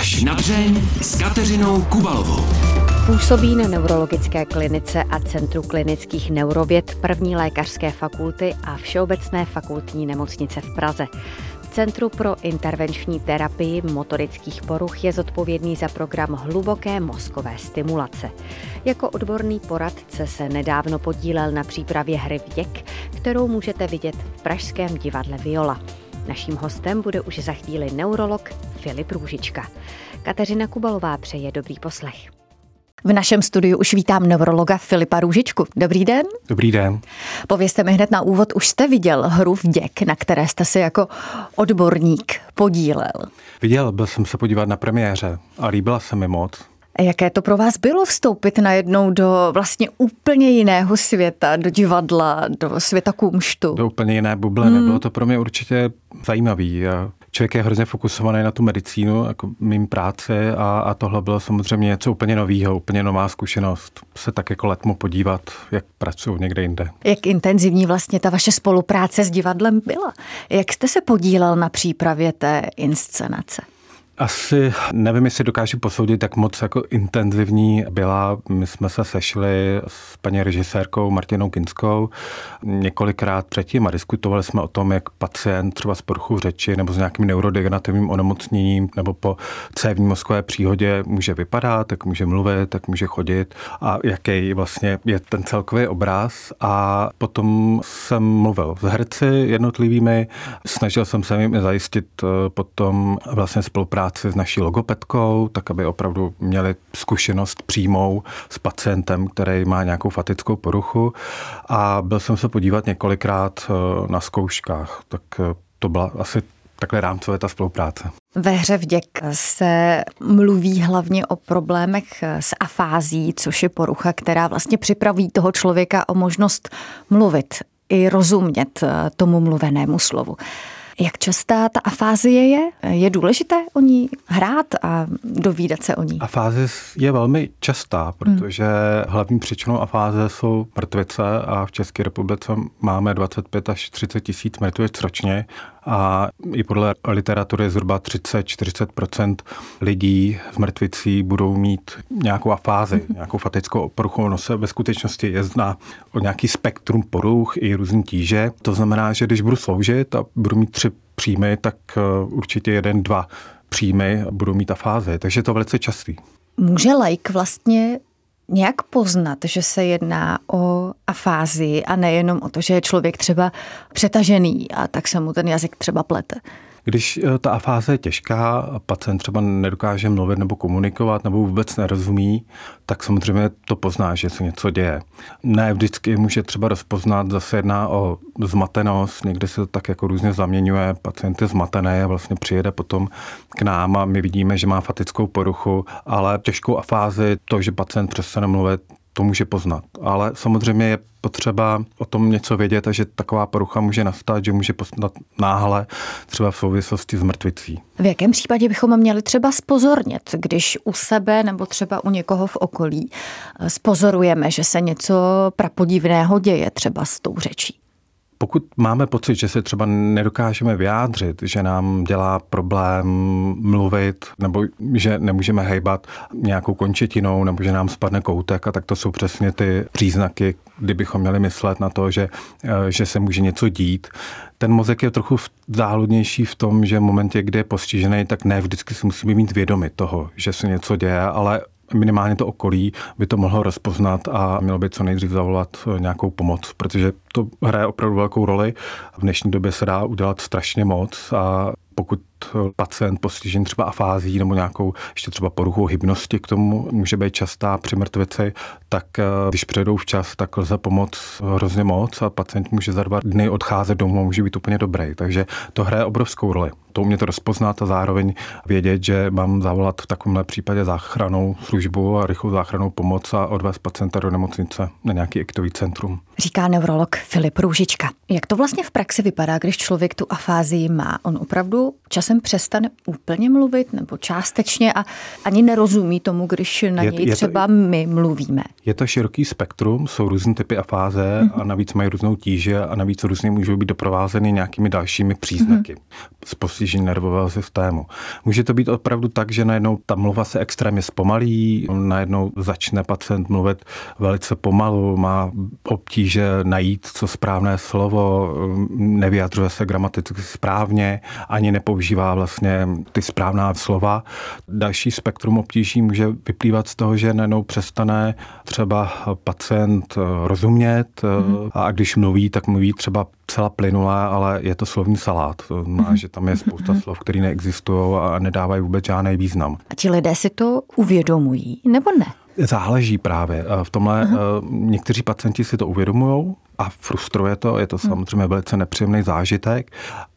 Až na dřeň s Kateřinou Kubalovou. Působí na neurologické klinice a Centru klinických neurověd první lékařské fakulty a Všeobecné fakultní nemocnice v Praze. V Centru pro intervenční terapii motorických poruch je zodpovědný za program hluboké mozkové stimulace. Jako odborný poradce se nedávno podílel na přípravě hry Vděk, kterou můžete vidět v Pražském divadle Viola. Naším hostem bude už za chvíli neurolog Filip Růžička. Kateřina Kubalová přeje dobrý poslech. V našem studiu už vítám neurologa Filipa Růžičku. Dobrý den. Dobrý den. Povězte mi hned na úvod, už jste viděl hru v děk, na které jste se jako odborník podílel. Viděl, byl jsem se podívat na premiéře a líbila se mi moc. Jaké to pro vás bylo vstoupit najednou do vlastně úplně jiného světa, do divadla, do světa kumštu? Do úplně jiné bubliny. Hmm. Bylo to pro mě určitě zajímavý. Člověk je hrozně fokusovaný na tu medicínu, jako mým práci a, a tohle bylo samozřejmě něco úplně nového, úplně nová zkušenost. Se tak jako letmo podívat, jak pracuji někde jinde. Jak intenzivní vlastně ta vaše spolupráce s divadlem byla? Jak jste se podílel na přípravě té inscenace? Asi nevím, jestli dokážu posoudit, jak moc jako intenzivní byla. My jsme se sešli s paní režisérkou Martinou Kinskou několikrát předtím a diskutovali jsme o tom, jak pacient třeba z poruchu řeči nebo s nějakým neurodegenerativním onemocněním nebo po cévní mozkové příhodě může vypadat, jak může mluvit, jak může chodit a jaký vlastně je ten celkový obraz. A potom jsem mluvil s herci jednotlivými, snažil jsem se jim zajistit eh, potom vlastně spolupráci spolupráci s naší logopedkou, tak aby opravdu měli zkušenost přímou s pacientem, který má nějakou fatickou poruchu. A byl jsem se podívat několikrát eh, na zkouškách, tak eh, to byla asi takhle rámcové ta spolupráce. Ve hře vděk se mluví hlavně o problémech s afází, což je porucha, která vlastně připraví toho člověka o možnost mluvit i rozumět eh, tomu mluvenému slovu. Jak častá ta afázie je? Je důležité o ní hrát a dovídat se o ní? Afázie je velmi častá, protože hmm. hlavní příčinou afáze jsou mrtvice a v České republice máme 25 až 30 tisíc mrtvic ročně a i podle literatury zhruba 30-40% lidí z mrtvicí budou mít nějakou afázi, mm-hmm. nějakou fatickou poruchu. Ono se ve skutečnosti jedná o nějaký spektrum poruch i různý tíže. To znamená, že když budu sloužit a budu mít tři příjmy, tak eh, určitě jeden, dva příjmy budou mít afázi. Takže je to velice častý. Může like vlastně nějak poznat, že se jedná o afázii a nejenom o to, že je člověk třeba přetažený a tak se mu ten jazyk třeba plete? Když eh, ta afáze je těžká pacient třeba nedokáže mluvit nebo komunikovat nebo vůbec nerozumí, tak samozřejmě to pozná, že se něco děje. Ne vždycky může třeba rozpoznat, zase jedná o zmatenost, někdy se to tak jako různě zaměňuje, pacient je zmatený a vlastně přijede potom k nám a my vidíme, že má fatickou poruchu, ale těžkou afázi, to, že pacient přestane mluvit, to může poznat. Ale samozřejmě je potřeba o tom něco vědět že taková porucha může nastat, že může poznat náhle, třeba v souvislosti s mrtvicí. V jakém případě bychom měli třeba spozornit, když u sebe nebo třeba u někoho v okolí spozorujeme, že se něco prapodivného děje třeba s tou řečí? Pokud máme pocit, že se třeba nedokážeme vyjádřit, že nám dělá problém mluvit, nebo že nemůžeme hejbat nějakou končetinou, nebo že nám spadne koutek, a tak to jsou přesně ty příznaky, kdybychom měli myslet na to, že, eh, že se může něco dít. Ten mozek je trochu záhodnější v tom, že v momentě, kdy je postižený, tak ne vždycky si musíme mít vědomi toho, že se něco děje, ale minimálně to okolí by to mohlo rozpoznat a mělo by co nejdřív zavolat eh, nějakou pomoc, protože to hraje opravdu velkou roli. V dnešní době se dá udělat strašně moc a pokud pacient postižen třeba afází nebo nějakou ještě třeba poruchou hybnosti k tomu může být častá při mrtvici, tak eh, když přijdou včas, tak lze pomoct hrozně moc a pacient může za dva dny odcházet domů a může být úplně dobrý. Takže to hraje obrovskou roli. To umět rozpoznat a zároveň vědět, že mám zavolat v takovémhle případě záchranou službu a rychlou záchranou pomoc a odvést pacienta do nemocnice na nějaký ektový centrum. Říká neurolog Filip Růžička. Jak to vlastně v praxi vypadá, když člověk tu afázii má? On opravdu čas časem přestane úplně mluvit nebo částečně a ani nerozumí tomu, když na je, něj je třeba to, my mluvíme? Je to široký spektrum, jsou různé typy afáze mm-hmm. a navíc mají různou tíži a navíc různě můžou být doprovázeny nějakými dalšími příznaky mm-hmm. z postižení nervového systému. Může to být opravdu tak, že najednou ta mluva se extrémně zpomalí, najednou začne pacient mluvit velice pomalu, má obtíže najít co správné slovo, nevyjadřuje se gramaticky správně, ani nepoužívá vlastně ty správná slova. Další spektrum obtíží může vyplývat z toho, že najednou přestane třeba pacient rozumět mm-hmm. a když mluví, tak mluví třeba celá plynulé, ale je to slovní salát. To znamená, mm-hmm. že tam je spousta mm-hmm. slov, které neexistují a nedávají vůbec žádný význam. A ti lidé si to uvědomují, nebo ne? Záleží právě. V tomhle uh-huh. někteří pacienti si to uvědomují a frustruje to, je to mhm. samozřejmě velice nepříjemný zážitek,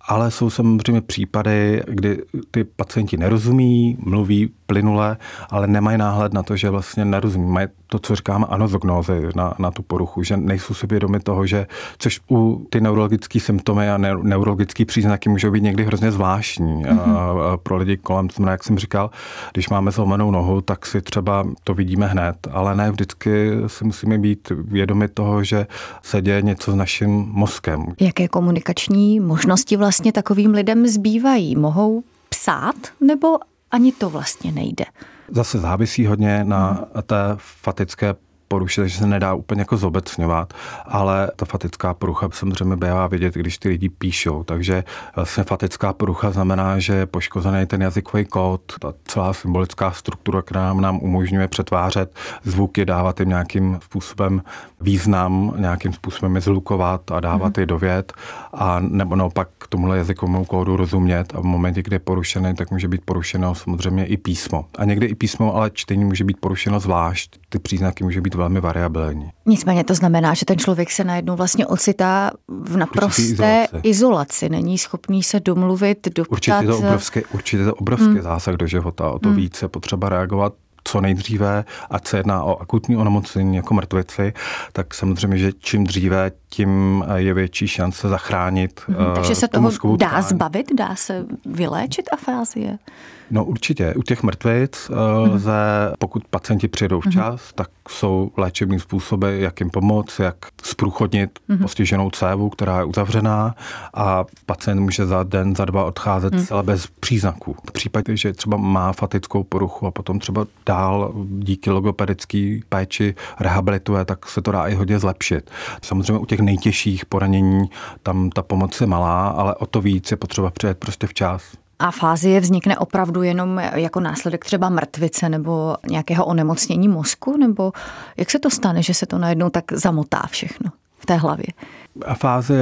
ale jsou samozřejmě případy, kdy ty pacienti nerozumí, mluví plynule, ale nemají náhled na to, že vlastně nerozumí. Mají to, co říkáme anozognózy na, na tu poruchu, že nejsou si vědomi toho, že což u ty neurologické symptomy a neurologické příznaky můžou být někdy hrozně zvláštní mm-hmm. a, a pro lidi kolem. Znamená, jak jsem říkal, když máme zlomenou nohu, tak si třeba to vidíme hned, ale ne vždycky si musíme být vědomi toho, že se děje něco s naším mozkem. Jaké komunikační možnosti vlastně takovým lidem zbývají? Mohou psát nebo ani to vlastně nejde? Zase závisí hodně na té fatické poruše, takže se nedá úplně jako zobecňovat, ale ta fatická porucha samozřejmě bývá vidět, když ty lidi píšou. Takže vlastně fatická porucha znamená, že je poškozený ten jazykový kód, ta celá symbolická struktura, která nám umožňuje přetvářet zvuky, dávat jim nějakým způsobem význam, nějakým způsobem je zlukovat a dávat mm. je do věd, a nebo naopak k tomuhle jazykovému kódu rozumět a v momentě, kdy je porušený, tak může být porušeno samozřejmě i písmo. A někdy i písmo, ale čtení může být porušeno zvlášť. Ty příznaky může být velmi variabilní. Nicméně to znamená, že ten člověk se najednou vlastně ocitá v naprosté izolaci. izolaci. Není schopný se domluvit, doptat. Určitě to obrovský, určitě to obrovský hmm. zásah do života. O to hmm. více potřeba reagovat co nejdříve, ať se jedná o akutní onemocnění jako mrtvici, tak samozřejmě, že čím dříve, tím je větší šance zachránit. Hmm, takže se toho dá tkání. zbavit, dá se vyléčit afázie? No určitě. U těch mrtvic mm. lze, pokud pacienti přijdou včas, mm. tak jsou léčební způsoby, jak jim pomoct, jak zprůchodnit mm. postiženou cévu, která je uzavřená a pacient může za den, za dva odcházet celé bez příznaků. V případě, že třeba má fatickou poruchu a potom třeba dál díky logopedické péči rehabilituje, tak se to dá i hodně zlepšit. Samozřejmě u těch nejtěžších poranění tam ta pomoc je malá, ale o to víc je potřeba přijet prostě včas. A fázie vznikne opravdu jenom jako následek třeba mrtvice nebo nějakého onemocnění mozku? Nebo jak se to stane, že se to najednou tak zamotá všechno v té hlavě? A fáze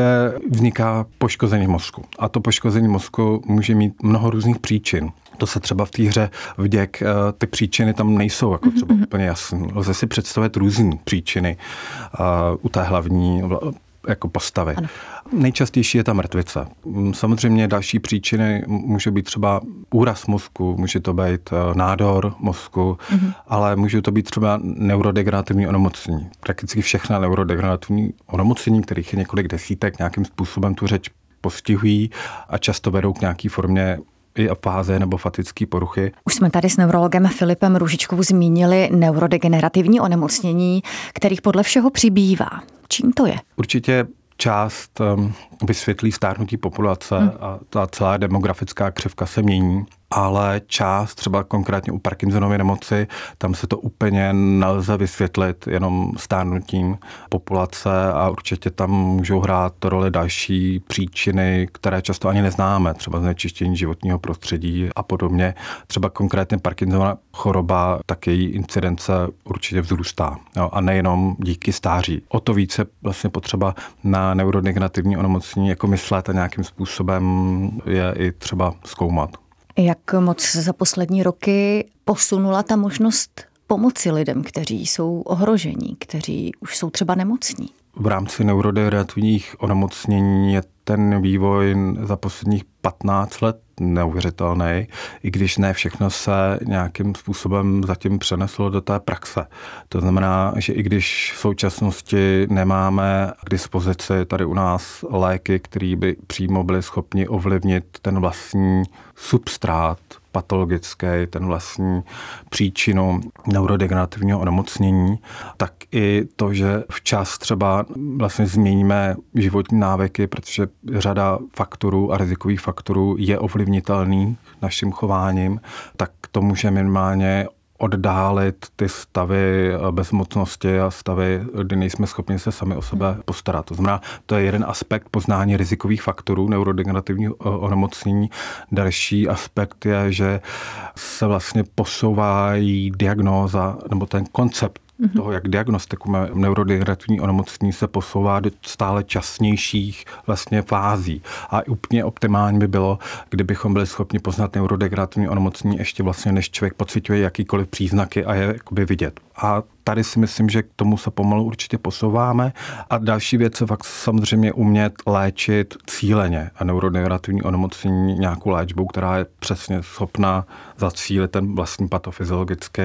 vzniká poškození mozku. A to poškození mozku může mít mnoho různých příčin. To se třeba v té hře vděk, eh, ty příčiny tam nejsou jako třeba mm-hmm. úplně jasné. Lze si představit různé příčiny uh, u té hlavní jako postavy. Ano. Nejčastější je ta mrtvice. Samozřejmě další příčiny může být třeba úraz mozku, může to být eh, nádor mozku, mm-hmm. ale může to být třeba neurodegenerativní onemocnění. Prakticky všechna neurodegenerativní onemocnění, kterých je několik desítek, nějakým způsobem tu řeč postihují a často vedou k nějaké formě i afáze nebo fatické poruchy. Už jsme tady s neurologem Filipem Růžičkou zmínili neurodegenerativní onemocnění, kterých podle všeho přibývá. Čím to je? Určitě část um, vysvětlí stárnutí populace hmm. a ta celá demografická křivka se mění ale část, třeba konkrétně u Parkinsonovy nemoci, tam se to úplně nelze vysvětlit jenom stárnutím populace a určitě tam můžou hrát roli další příčiny, které často ani neznáme, třeba znečištění životního prostředí a podobně. Třeba konkrétně Parkinsonova choroba, tak její incidence určitě vzrůstá. Jo, a nejenom díky stáří. O to více vlastně potřeba na neurodegenerativní onemocnění jako myslet a nějakým způsobem je i třeba zkoumat. Jak moc za poslední roky posunula ta možnost pomoci lidem, kteří jsou ohrožení, kteří už jsou třeba nemocní? V rámci neurodegenerativních onemocnění je ten vývoj za posledních 15 let neuvěřitelný, i když ne všechno se nějakým způsobem zatím přeneslo do té praxe. To znamená, že i když v současnosti nemáme k dispozici tady u nás léky, které by přímo byly schopni ovlivnit ten vlastní substrát patologický, ten vlastní příčinu neurodegenerativního onemocnění, tak i to, že včas třeba vlastně změníme životní návyky, protože řada faktorů a rizikových faktorů je ovlivnitelný naším chováním, tak to může minimálně oddálit ty stavy bezmocnosti a stavy, kdy nejsme schopni se sami o sebe postarat. To znamená, to je jeden aspekt poznání rizikových faktorů neurodegenerativního onemocnění. Další aspekt je, že se vlastně posouvají diagnóza nebo ten koncept mm-hmm. toho, jak diagnostikujeme neurodegenerativní onemocnění, se posouvá do stále časnějších vlastně fází. A úplně optimální by bylo, kdybychom byli schopni poznat neurodegenerativní onemocnění ještě vlastně, než člověk pocituje jakýkoliv příznaky a je jakoby vidět. A tady si myslím, že k tomu se pomalu určitě posouváme. A další věc je fakt samozřejmě umět léčit cíleně a neurodegenerativní onemocnění nějakou léčbou, která je přesně schopna zacílit ten vlastní patofyziologický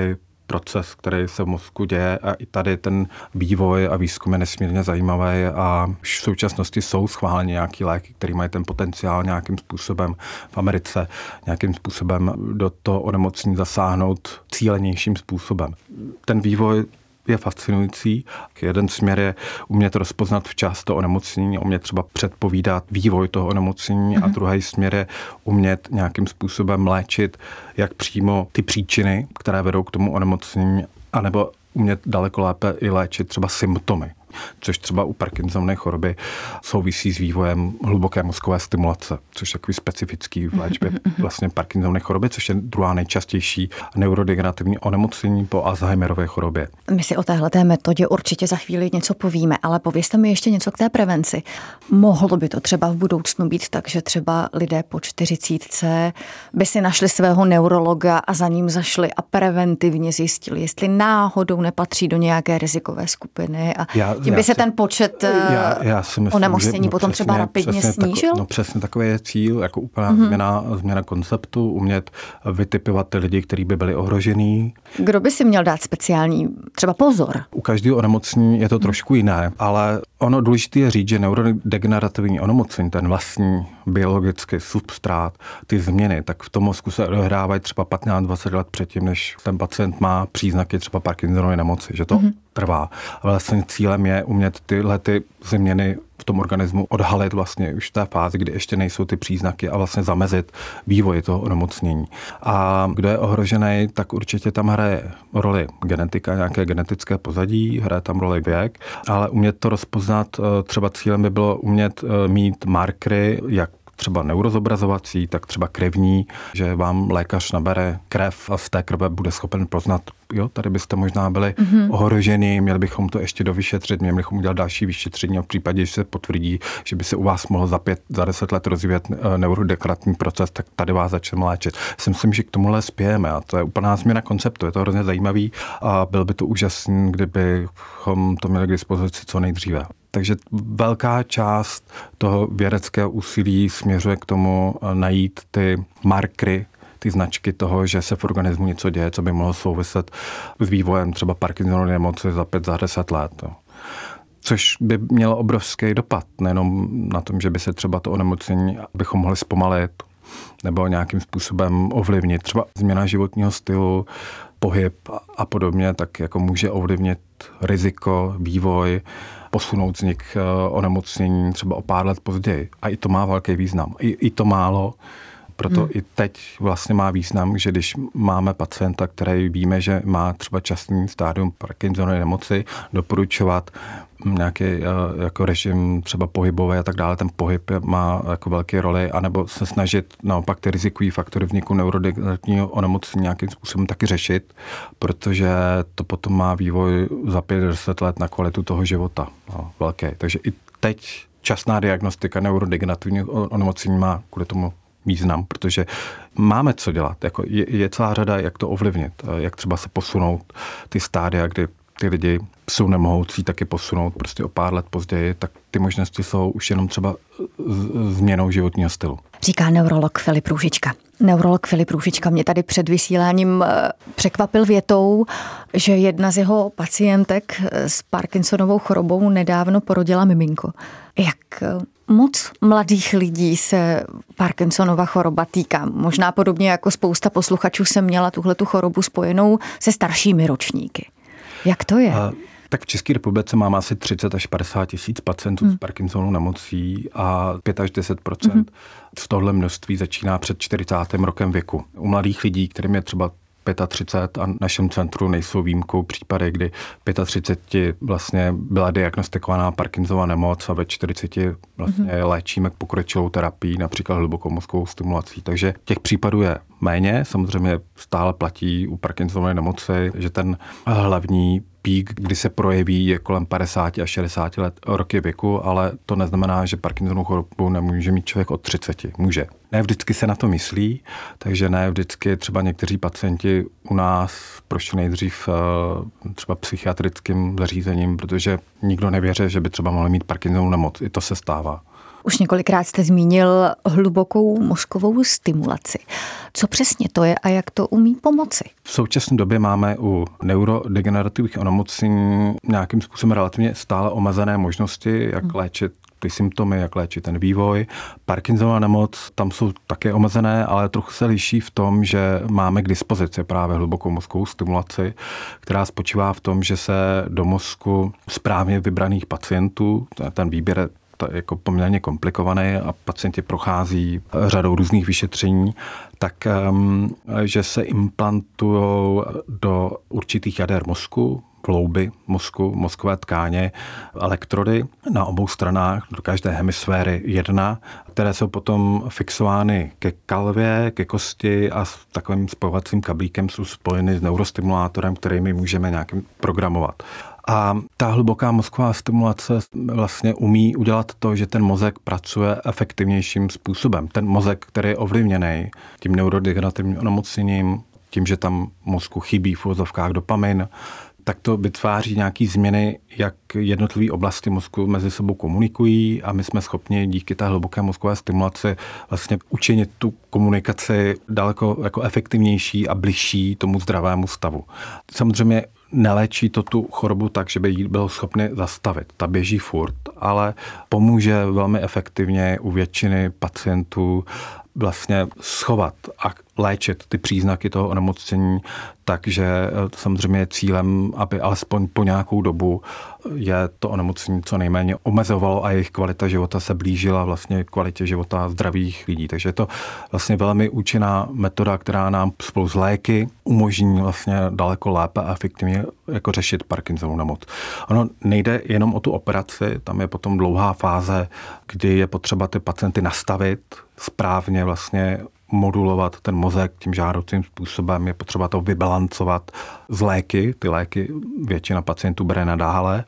proces, který se v mozku děje a i tady ten vývoj a výzkum je nesmírně zajímavý a v současnosti jsou schváleni nějaký léky, které mají ten potenciál nějakým způsobem v Americe, nějakým způsobem do toho onemocnění zasáhnout cílenějším způsobem. Ten vývoj je fascinující. Jeden směr je umět rozpoznat včas to onemocnění, umět třeba předpovídat vývoj toho onemocnění mm-hmm. a mhm. druhý směr je umět nějakým způsobem léčit jak přímo ty příčiny, které vedou k tomu onemocnění, anebo umět daleko lépe i léčit třeba symptomy což třeba u Parkinsonovy choroby souvisí s vývojem hluboké mozkové stimulace, což je takový specifický v léčbě vlastně Parkinsonovy choroby, což je druhá nejčastější neurodegenerativní onemocnění po Alzheimerově chorobě. My si o téhle metodě určitě za chvíli něco povíme, ale povězte mi ještě něco k té prevenci. Mohlo by to třeba v budoucnu být tak, že třeba lidé po čtyřicítce by si našli svého neurologa a za ním zašli a preventivně zjistili, jestli náhodou nepatří do nějaké rizikové skupiny a já, tím by se ten počet já, já si myslím, onemocnění že, no, potom přesně, třeba rapidně přesně snížil? Tak, no přesně takový je cíl, jako úplná mm-hmm. změna, změna konceptu, umět vytipovat ty lidi, kteří by byli ohrožený. Kdo by si měl dát speciální třeba pozor? U každého onemocnění je to trošku jiné, ale ono důležité je říct, že neurodegenerativní onemocnění, ten vlastní biologický substrát, ty změny, tak v tom mozku se odehrávají třeba 15-20 let předtím, než ten pacient má příznaky třeba Parkinsonovy nemoci, že to mm-hmm. trvá. A vlastně cílem je umět tyhle ty změny tom organismu odhalit vlastně už v té fázi, kdy ještě nejsou ty příznaky a vlastně zamezit vývoji toho onemocnění. A kdo je ohrožený, tak určitě tam hraje roli genetika, nějaké genetické pozadí, hraje tam roli věk, ale umět to rozpoznat, eh, třeba cílem by bylo umět eh, mít markery, jak třeba neurozobrazovací, tak třeba krevní, že vám lékař nabere krev a z té krve bude schopen poznat, jo, tady byste možná byli mm-hmm. ohroženi, měli bychom to ještě dovyšetřit, měli bychom udělat další vyšetření a v případě, že se potvrdí, že by se u vás mohl za pět, za deset let rozvíjet eh, neurodekratní proces, tak tady vás začneme léčit. Si myslím, že k tomuhle spějeme a to je úplná změna konceptu, je to hrozně zajímavý a byl by to úžasný, kdybychom to měli k dispozici co nejdříve. Takže velká část toho vědeckého úsilí směřuje k tomu eh, najít ty markry, ty značky toho, že se v organismu něco děje, co by mohlo souviset s vývojem třeba Parkinsonovy nemoci za 5, za 10 let. Což by mělo obrovský dopad, nejenom na tom, že by se třeba to onemocnění bychom mohli zpomalit nebo nějakým způsobem ovlivnit. Třeba změna životního stylu, pohyb a podobně, tak jako může ovlivnit riziko, vývoj posunout vznik eh, onemocnění třeba o pár let později. A i to má velký význam. I, i to málo, proto hmm. i teď vlastně má význam, že když máme pacienta, který víme, že má třeba časný stádium Parkinsonovy nemoci, doporučovat nějaký eh, jako režim třeba pohybový a tak dále, ten pohyb má jako velké roli, anebo se snažit naopak ty rizikové faktory vzniku neurodegenerativního onemocnění nějakým způsobem taky řešit, protože to potom má vývoj za 5-10 let na kvalitu toho života no, velký. Takže i teď časná diagnostika neurodegenerativního onemocnění má kvůli tomu význam, protože máme co dělat. Jako je, je celá řada, jak to ovlivnit, jak třeba se posunout ty stádia, kdy ty lidi jsou nemohoucí taky posunout prostě o pár let později, tak ty možnosti jsou už jenom třeba změnou životního stylu. Říká neurolog Filip Růžička. Neurolog Filip Růžička mě tady před vysíláním eh, překvapil větou, že jedna z jeho pacientek s Parkinsonovou chorobou nedávno porodila miminko. Jak eh, moc mladých lidí se Parkinsonova choroba týká? Možná podobně jako spousta posluchačů jsem měla tuhle tu chorobu spojenou se staršími ročníky. Jak to je? A... Tak v České republice máme asi 30 až 50 tisíc pacientů hmm. s Parkinsonovou nemocí a 5 až 10 hmm. v tohle množství začíná před 40. rokem věku. U mladých lidí, kterým je třeba 35 a našem centru nejsou výjimkou případy, kdy 35 vlastně byla diagnostikovaná Parkinsonova nemoc a ve 40 vlastně mm-hmm. léčíme pokročilou terapii, například hlubokou mozkovou stimulací. Takže těch případů je méně, samozřejmě stále platí u Parkinsonovy nemoci, že ten hlavní pík, kdy se projeví, je kolem 50 až 60 let roky věku, ale to neznamená, že Parkinsonovu chorobu nemůže mít člověk od 30. Může. Ne vždycky se na to myslí, takže ne vždycky třeba někteří pacienti u nás prošli nejdřív eh, třeba psychiatrickým zařízením, protože nikdo nevěří, že by třeba mohli mít Parkinsonovu nemoc. I to se stává. Už několikrát jste zmínil hlubokou mozkovou stimulaci. Co přesně to je a jak to umí pomoci? V současné době máme u neurodegenerativních onemocnění nějakým způsobem relativně stále omezené možnosti, jak hmm. léčit ty symptomy, jak léčit ten vývoj. Parkinsonova nemoc, tam jsou také omezené, ale trochu se liší v tom, že máme k dispozici právě hlubokou mozkovou stimulaci, která spočívá v tom, že se do mozku správně vybraných pacientů, ten výběr je jako poměrně komplikovaný a pacienti prochází řadou různých vyšetření, tak um, že se implantují do určitých jader mozku, klouby mozku, mozkové tkáně, elektrody na obou stranách, do každé hemisféry jedna, které jsou potom fixovány ke kalvě, ke kosti a s takovým spojovacím kablíkem jsou spojeny s neurostimulátorem, který my můžeme nějakým programovat. A ta hluboká mozková stimulace vlastně umí udělat to, že ten mozek pracuje efektivnějším způsobem. Ten mozek, který je ovlivněný tím neurodegenerativním onemocněním, tím, že tam mozku chybí v úvozovkách dopamin, tak to vytváří nějaké změny, jak jednotlivé oblasti mozku mezi sebou komunikují a my jsme schopni díky té hluboké mozkové stimulaci vlastně učinit tu komunikaci daleko jako efektivnější a bližší tomu zdravému stavu. Samozřejmě neléčí to tu chorobu tak, že by jí byl schopný zastavit. Ta běží furt, ale pomůže velmi efektivně u většiny pacientů vlastně schovat léčit ty příznaky toho onemocnění, takže eh, samozřejmě je cílem, aby alespoň po nějakou dobu je to onemocnění co nejméně omezovalo a jejich kvalita života se blížila vlastně kvalitě života zdravých lidí. Takže je to vlastně velmi účinná metoda, která nám spolu s léky umožní vlastně daleko lépe a efektivně jako řešit Parkinsonovu nemoc. Ono nejde jenom o tu operaci, tam je potom dlouhá fáze, kdy je potřeba ty pacienty nastavit, správně vlastně modulovat ten mozek tím žádoucím způsobem, je potřeba to vybalancovat z léky, ty léky většina pacientů bere nadále,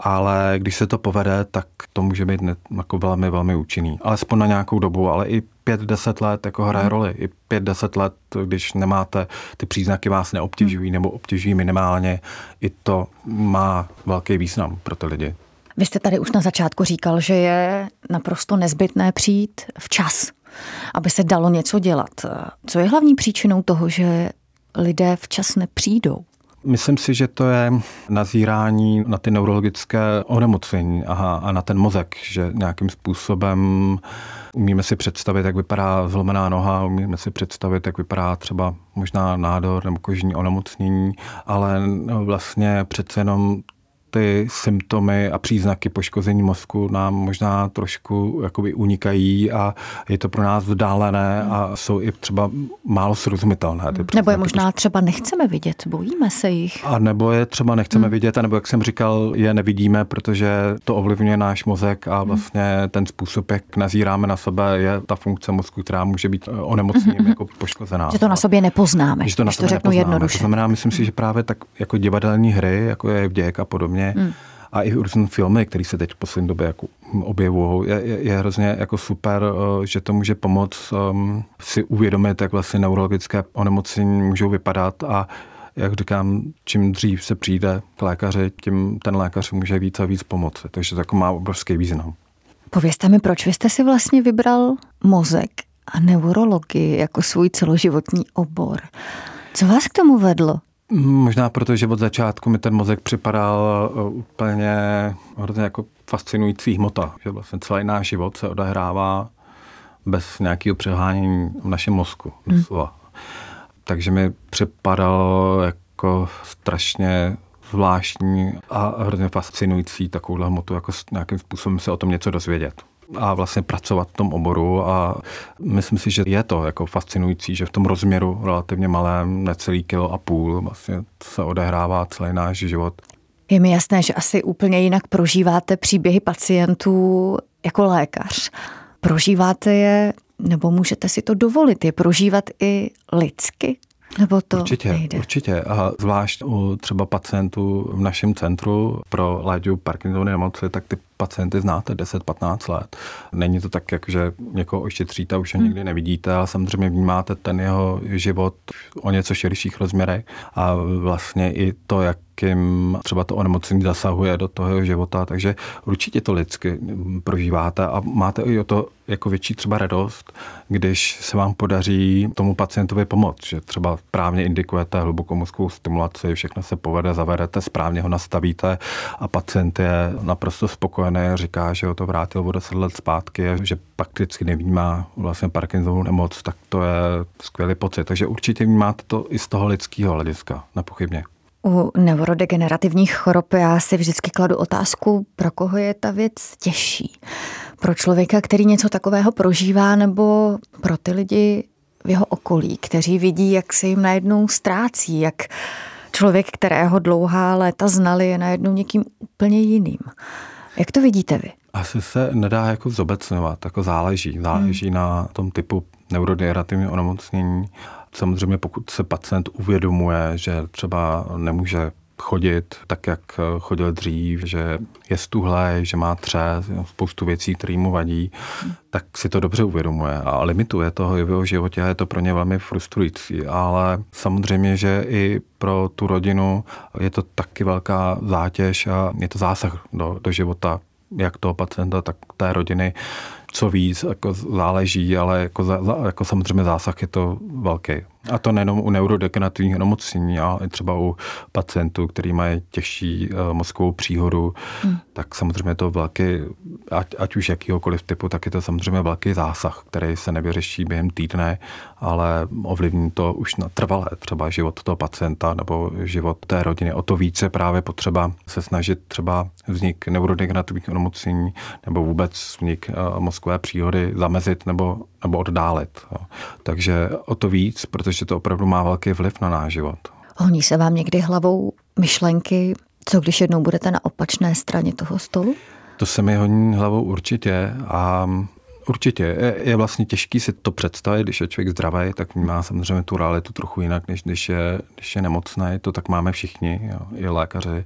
ale když se to povede, tak to může být jako velmi, velmi účinný. Alespoň na nějakou dobu, ale i 5-10 let jako hraje roli. I 5-10 let, když nemáte, ty příznaky vás neobtěžují nebo obtěžují minimálně, i to má velký význam pro ty lidi. Vy jste tady už na začátku říkal, že je naprosto nezbytné přijít včas aby se dalo něco dělat. Co je hlavní příčinou toho, že lidé včas nepřijdou? Myslím si, že to je nazírání na ty neurologické onemocnění aha, a na ten mozek, že nějakým způsobem umíme si představit, jak vypadá zlomená noha, umíme si představit, jak vypadá třeba možná nádor nebo kožní onemocnění, ale vlastně přece jenom ty symptomy a příznaky poškození mozku nám možná trošku jakoby unikají a je to pro nás vzdálené a jsou i třeba málo srozumitelné. Ty nebo je možná třeba nechceme vidět, bojíme se jich. A nebo je třeba nechceme hmm. vidět, nebo jak jsem říkal, je nevidíme, protože to ovlivňuje náš mozek a hmm. vlastně hmm. ten způsob, jak nazíráme na sebe, je ta funkce mozku, která může být eh, onemocněním hmm. jako poškozená. Že to na sobě nepoznáme, že to, na sobě to řeknu nepoznáme. jednoduše. To znamená, myslím si, že právě tak jako divadelní hry, jako je vděk a podobně, Hmm. A i různé filmy, které se teď v poslední době jako objevují, je, je, je hrozně jako super, eh, že to může pomoct um, si uvědomit, jak vlastně neurologické onemocnění můžou vypadat a jak říkám, čím dřív se přijde k lékaři, tím ten lékař může víc a víc pomoci. Takže to jako má obrovský význam. Povězte mi, proč vy jste si vlastně vybral mozek a neurologii jako svůj celoživotní obor. Co vás k tomu vedlo? Možná proto, že od začátku mi ten mozek připadal uh, úplně hrozně jako fascinující hmota, že vlastně celý náš život se odehrává bez nějakého přehánění v našem mozku. Hmm. Takže mi připadalo jako strašně zvláštní a hrozně fascinující takovouhle hmotu, jako nějakým způsobem se o tom něco dozvědět a vlastně pracovat v tom oboru a myslím si, že je to jako fascinující, že v tom rozměru relativně malém, necelý kilo a půl, vlastně se odehrává celý náš život. Je mi jasné, že asi úplně jinak prožíváte příběhy pacientů jako lékař. Prožíváte je, nebo můžete si to dovolit, je prožívat i lidsky? Nebo to určitě, nejde? Určitě. A zvlášť u třeba pacientů v našem centru pro léčbu Parkinsonovy nemoci, tak ty pacienty znáte 10-15 let. Není to tak, jak že někoho ošetříte a už ho hmm. nikdy nevidíte, ale samozřejmě vnímáte ten jeho život o něco širších rozměrech a vlastně i to, jak jakým třeba to onemocnění zasahuje do toho života, takže určitě to lidsky prožíváte a máte i o to jako větší třeba radost, když se vám podaří tomu pacientovi pomoct, že třeba správně indikujete hlubokou mozkovou stimulaci, všechno se povede, zavedete, správně ho nastavíte a pacient je naprosto spokojený, říká, že ho to vrátil o 10 let zpátky, že prakticky nevnímá vlastně Parkinsonovu nemoc, tak to je skvělý pocit. Takže určitě vnímáte to i z toho lidského hlediska, nepochybně. U neurodegenerativních chorob já si vždycky kladu otázku, pro koho je ta věc těžší. Pro člověka, který něco takového prožívá, nebo pro ty lidi v jeho okolí, kteří vidí, jak se jim najednou ztrácí, jak člověk, kterého dlouhá léta znali, je najednou někým úplně jiným. Jak to vidíte vy? Asi se nedá jako zobecňovat, jako záleží. Záleží hmm. na tom typu neurodegenerativního onemocnění Samozřejmě pokud se pacient uvědomuje, že třeba nemůže chodit tak, jak chodil dřív, že je stuhlej, že má třes, spoustu věcí, které mu vadí, tak si to dobře uvědomuje a limituje toho jeho životě a je to pro ně velmi frustrující. Ale samozřejmě, že i pro tu rodinu je to taky velká zátěž a je to zásah do, do života jak toho pacienta, tak té rodiny co víc, jako záleží, ale jako, za, jako samozřejmě zásah je to velký. A to nejenom u neurodegenerativních nemocnění, ale i třeba u pacientů, kteří mají těžší uh, mozkovou příhodu, hmm. tak samozřejmě to velký, ať, ať už jakýhokoliv typu, tak je to samozřejmě velký zásah, který se nevyřeší během týdne, ale ovlivní to už na trvalé třeba život toho pacienta nebo život té rodiny. O to více právě potřeba se snažit třeba vznik neurodegenerativních nemocnění nebo vůbec vznik uh, mozkové příhody zamezit nebo, nebo oddálit. Takže o to víc, protože to opravdu má velký vliv na náš život. Honí se vám někdy hlavou myšlenky, co když jednou budete na opačné straně toho stolu? To se mi honí hlavou určitě a Určitě. Je vlastně těžký si to představit, když je člověk zdravý, tak má samozřejmě tu realitu trochu jinak, než když je, když je nemocný. To tak máme všichni, jo, i lékaři.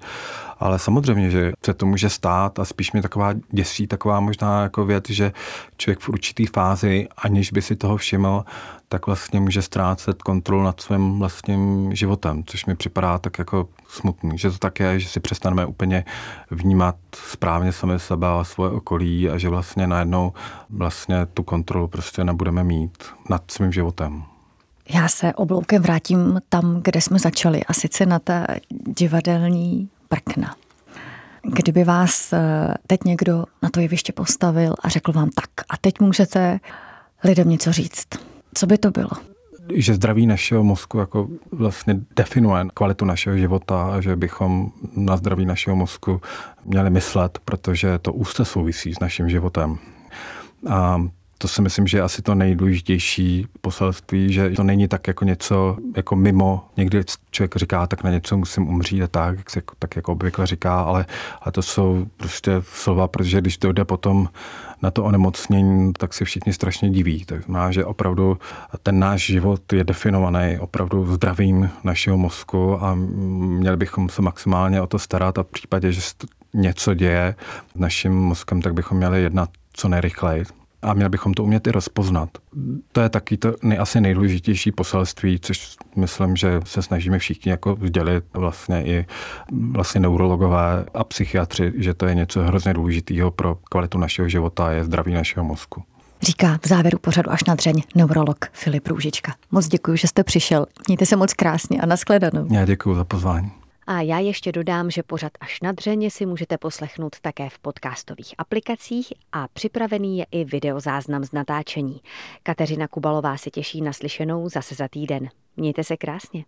Ale samozřejmě, že se to může stát a spíš mi taková děsí taková možná jako věc, že člověk v určitý fázi, aniž by si toho všiml, tak vlastně může ztrácet kontrolu nad svým vlastním životem, což mi připadá tak jako smutný, že to tak je, že si přestaneme úplně vnímat správně sami sebe a svoje okolí a že vlastně najednou vlastně tu kontrolu prostě nebudeme mít nad svým životem. Já se obloukem vrátím tam, kde jsme začali, a sice na ta divadelní prkna. Kdyby vás eh, teď někdo na to jeviště postavil a řekl vám tak, a teď můžete lidem něco říct, co by to bylo? že zdraví našeho mozku jako vlastně definuje kvalitu našeho života a že bychom na zdraví našeho mozku měli myslet, protože to úzce souvisí s naším životem. A to si myslím, že je asi to nejdůležitější poselství, že to není tak jako něco jako mimo. Někdy člověk říká, tak na něco musím umřít a tak, jak se tak jako obvykle říká, ale, ale to jsou prostě slova, protože když dojde potom na to onemocnění, tak si všichni strašně diví. Tak znamená, že opravdu ten náš život je definovaný opravdu zdravím našeho mozku a měli bychom se maximálně o to starat a v případě, že se něco děje s naším mozkem, tak bychom měli jednat co nejrychleji. A měli bychom to umět i rozpoznat. To je taky to nej, asi nejdůležitější poselství, což myslím, že se snažíme všichni jako sdělit vlastně i vlastně neurologové a psychiatři, že to je něco hrozně důležitého pro kvalitu našeho života a je zdraví našeho mozku. Říká v závěru pořadu až na dřeň neurolog Filip Růžička. Moc děkuji, že jste přišel. Mějte se moc krásně a nashledanou. Já děkuji za pozvání. A já ještě dodám, že pořad až na dřeně si můžete poslechnout také v podcastových aplikacích a připravený je i videozáznam z natáčení. Kateřina Kubalová se těší na slyšenou zase za týden. Mějte se krásně.